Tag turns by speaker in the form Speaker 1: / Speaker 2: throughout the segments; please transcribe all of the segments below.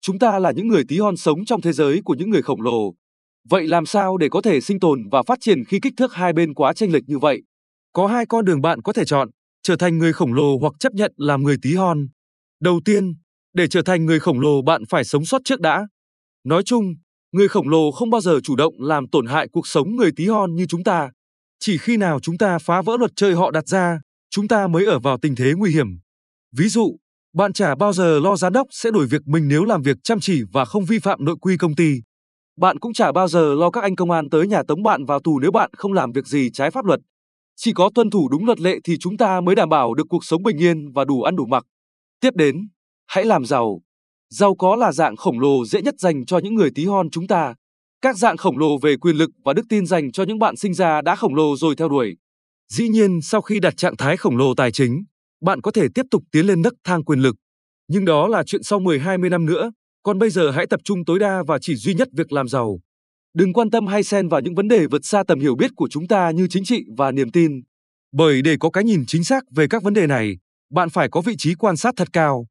Speaker 1: Chúng ta là những người tí hon sống trong thế giới của những người khổng lồ. Vậy làm sao để có thể sinh tồn và phát triển khi kích thước hai bên quá chênh lệch như vậy?
Speaker 2: Có hai con đường bạn có thể chọn, trở thành người khổng lồ hoặc chấp nhận làm người tí hon. Đầu tiên, để trở thành người khổng lồ bạn phải sống sót trước đã. Nói chung, người khổng lồ không bao giờ chủ động làm tổn hại cuộc sống người tí hon như chúng ta. Chỉ khi nào chúng ta phá vỡ luật chơi họ đặt ra, chúng ta mới ở vào tình thế nguy hiểm. Ví dụ, bạn chả bao giờ lo giám đốc sẽ đuổi việc mình nếu làm việc chăm chỉ và không vi phạm nội quy công ty.
Speaker 1: Bạn cũng chả bao giờ lo các anh công an tới nhà tống bạn vào tù nếu bạn không làm việc gì trái pháp luật. Chỉ có tuân thủ đúng luật lệ thì chúng ta mới đảm bảo được cuộc sống bình yên và đủ ăn đủ mặc. Tiếp đến, hãy làm giàu. Giàu có là dạng khổng lồ dễ nhất dành cho những người tí hon chúng ta. Các dạng khổng lồ về quyền lực và đức tin dành cho những bạn sinh ra đã khổng lồ rồi theo đuổi.
Speaker 2: Dĩ nhiên, sau khi đặt trạng thái khổng lồ tài chính, bạn có thể tiếp tục tiến lên nấc thang quyền lực. Nhưng đó là chuyện sau 10-20 năm nữa, còn bây giờ hãy tập trung tối đa và chỉ duy nhất việc làm giàu.
Speaker 1: Đừng quan tâm hay xen vào những vấn đề vượt xa tầm hiểu biết của chúng ta như chính trị và niềm tin.
Speaker 2: Bởi để có cái nhìn chính xác về các vấn đề này, bạn phải có vị trí quan sát thật cao.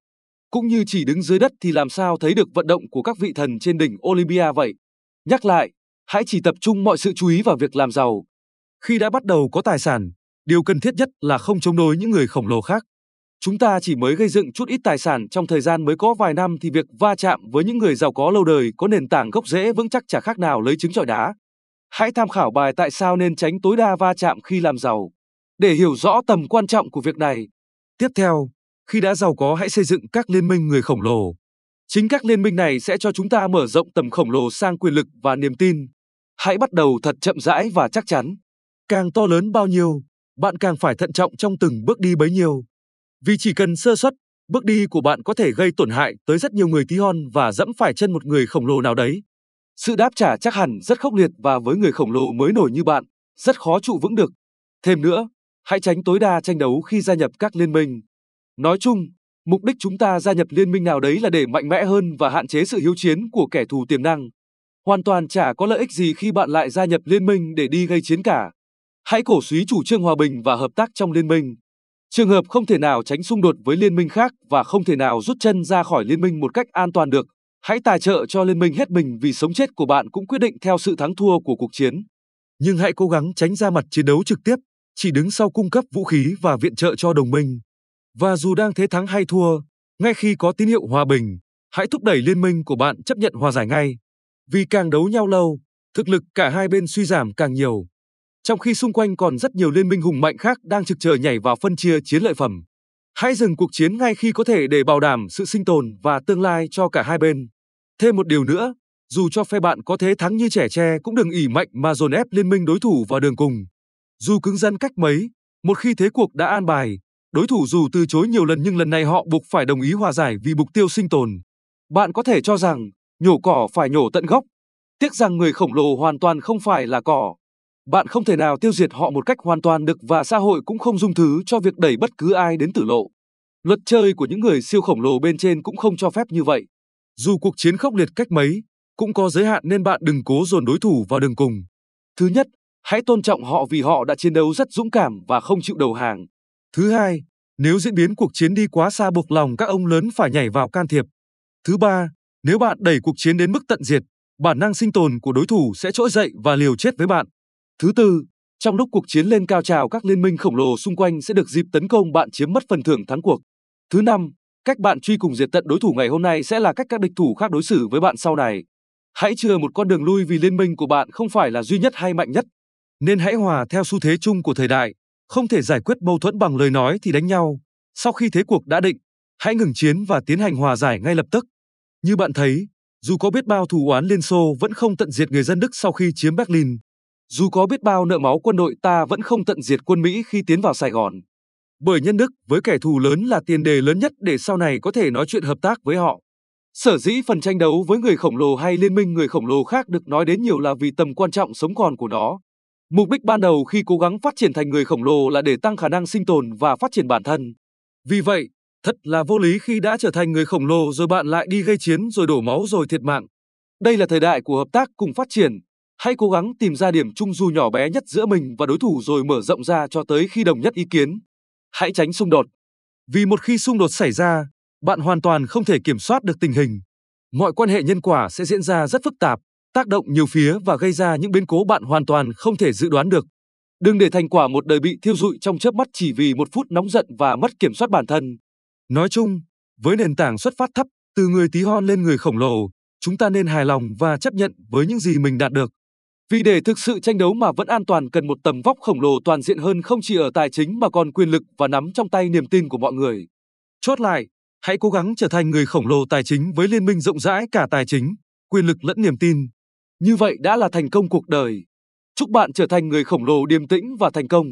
Speaker 1: Cũng như chỉ đứng dưới đất thì làm sao thấy được vận động của các vị thần trên đỉnh Olympia vậy. Nhắc lại, hãy chỉ tập trung mọi sự chú ý vào việc làm giàu.
Speaker 2: Khi đã bắt đầu có tài sản, điều cần thiết nhất là không chống đối những người khổng lồ khác.
Speaker 1: Chúng ta chỉ mới gây dựng chút ít tài sản trong thời gian mới có vài năm thì việc va chạm với những người giàu có lâu đời có nền tảng gốc rễ vững chắc chả khác nào lấy trứng trọi đá. Hãy tham khảo bài tại sao nên tránh tối đa va chạm khi làm giàu để hiểu rõ tầm quan trọng của việc này.
Speaker 2: Tiếp theo, khi đã giàu có hãy xây dựng các liên minh người khổng lồ.
Speaker 1: Chính các liên minh này sẽ cho chúng ta mở rộng tầm khổng lồ sang quyền lực và niềm tin. Hãy bắt đầu thật chậm rãi và chắc chắn.
Speaker 2: Càng to lớn bao nhiêu, bạn càng phải thận trọng trong từng bước đi bấy nhiêu. Vì chỉ cần sơ suất, bước đi của bạn có thể gây tổn hại tới rất nhiều người tí hon và dẫm phải chân một người khổng lồ nào đấy.
Speaker 1: Sự đáp trả chắc hẳn rất khốc liệt và với người khổng lồ mới nổi như bạn, rất khó trụ vững được. Thêm nữa, hãy tránh tối đa tranh đấu khi gia nhập các liên minh. Nói chung, mục đích chúng ta gia nhập liên minh nào đấy là để mạnh mẽ hơn và hạn chế sự hiếu chiến của kẻ thù tiềm năng. Hoàn toàn chả có lợi ích gì khi bạn lại gia nhập liên minh để đi gây chiến cả. Hãy cổ suý chủ trương hòa bình và hợp tác trong liên minh. Trường hợp không thể nào tránh xung đột với liên minh khác và không thể nào rút chân ra khỏi liên minh một cách an toàn được, hãy tài trợ cho liên minh hết mình vì sống chết của bạn cũng quyết định theo sự thắng thua của cuộc chiến.
Speaker 2: Nhưng hãy cố gắng tránh ra mặt chiến đấu trực tiếp, chỉ đứng sau cung cấp vũ khí và viện trợ cho đồng minh. Và dù đang thế thắng hay thua, ngay khi có tín hiệu hòa bình, hãy thúc đẩy liên minh của bạn chấp nhận hòa giải ngay. Vì càng đấu nhau lâu, thực lực cả hai bên suy giảm càng nhiều. Trong khi xung quanh còn rất nhiều liên minh hùng mạnh khác đang trực chờ nhảy vào phân chia chiến lợi phẩm. Hãy dừng cuộc chiến ngay khi có thể để bảo đảm sự sinh tồn và tương lai cho cả hai bên. Thêm một điều nữa, dù cho phe bạn có thế thắng như trẻ tre cũng đừng ỉ mạnh mà dồn ép liên minh đối thủ vào đường cùng. Dù cứng rắn cách mấy, một khi thế cuộc đã an bài, đối thủ dù từ chối nhiều lần nhưng lần này họ buộc phải đồng ý hòa giải vì mục tiêu sinh tồn.
Speaker 1: Bạn có thể cho rằng, nhổ cỏ phải nhổ tận gốc. Tiếc rằng người khổng lồ hoàn toàn không phải là cỏ. Bạn không thể nào tiêu diệt họ một cách hoàn toàn được và xã hội cũng không dung thứ cho việc đẩy bất cứ ai đến tử lộ. Luật chơi của những người siêu khổng lồ bên trên cũng không cho phép như vậy.
Speaker 2: Dù cuộc chiến khốc liệt cách mấy, cũng có giới hạn nên bạn đừng cố dồn đối thủ vào đường cùng.
Speaker 1: Thứ nhất, hãy tôn trọng họ vì họ đã chiến đấu rất dũng cảm và không chịu đầu hàng.
Speaker 2: Thứ hai, nếu diễn biến cuộc chiến đi quá xa buộc lòng các ông lớn phải nhảy vào can thiệp. Thứ ba, nếu bạn đẩy cuộc chiến đến mức tận diệt, bản năng sinh tồn của đối thủ sẽ trỗi dậy và liều chết với bạn.
Speaker 1: Thứ tư, trong lúc cuộc chiến lên cao trào các liên minh khổng lồ xung quanh sẽ được dịp tấn công bạn chiếm mất phần thưởng thắng cuộc. Thứ năm, cách bạn truy cùng diệt tận đối thủ ngày hôm nay sẽ là cách các địch thủ khác đối xử với bạn sau này. Hãy chừa một con đường lui vì liên minh của bạn không phải là duy nhất hay mạnh nhất.
Speaker 2: Nên hãy hòa theo xu thế chung của thời đại, không thể giải quyết mâu thuẫn bằng lời nói thì đánh nhau. Sau khi thế cuộc đã định, hãy ngừng chiến và tiến hành hòa giải ngay lập tức. Như bạn thấy, dù có biết bao thù oán Liên Xô vẫn không tận diệt người dân Đức sau khi chiếm Berlin.
Speaker 1: Dù có biết bao nợ máu quân đội ta vẫn không tận diệt quân Mỹ khi tiến vào Sài Gòn.
Speaker 2: Bởi nhân đức với kẻ thù lớn là tiền đề lớn nhất để sau này có thể nói chuyện hợp tác với họ.
Speaker 1: Sở dĩ phần tranh đấu với người khổng lồ hay liên minh người khổng lồ khác được nói đến nhiều là vì tầm quan trọng sống còn của nó. Mục đích ban đầu khi cố gắng phát triển thành người khổng lồ là để tăng khả năng sinh tồn và phát triển bản thân.
Speaker 2: Vì vậy, thật là vô lý khi đã trở thành người khổng lồ rồi bạn lại đi gây chiến rồi đổ máu rồi thiệt mạng.
Speaker 1: Đây là thời đại của hợp tác cùng phát triển, Hãy cố gắng tìm ra điểm chung dù nhỏ bé nhất giữa mình và đối thủ rồi mở rộng ra cho tới khi đồng nhất ý kiến. Hãy tránh xung đột.
Speaker 2: Vì một khi xung đột xảy ra, bạn hoàn toàn không thể kiểm soát được tình hình. Mọi quan hệ nhân quả sẽ diễn ra rất phức tạp, tác động nhiều phía và gây ra những biến cố bạn hoàn toàn không thể dự đoán được.
Speaker 1: Đừng để thành quả một đời bị thiêu rụi trong chớp mắt chỉ vì một phút nóng giận và mất kiểm soát bản thân.
Speaker 2: Nói chung, với nền tảng xuất phát thấp, từ người tí hon lên người khổng lồ, chúng ta nên hài lòng và chấp nhận với những gì mình đạt được.
Speaker 1: Vì để thực sự tranh đấu mà vẫn an toàn cần một tầm vóc khổng lồ toàn diện hơn không chỉ ở tài chính mà còn quyền lực và nắm trong tay niềm tin của mọi người.
Speaker 2: Chốt lại, hãy cố gắng trở thành người khổng lồ tài chính với liên minh rộng rãi cả tài chính, quyền lực lẫn niềm tin.
Speaker 1: Như vậy đã là thành công cuộc đời. Chúc bạn trở thành người khổng lồ điềm tĩnh và thành công.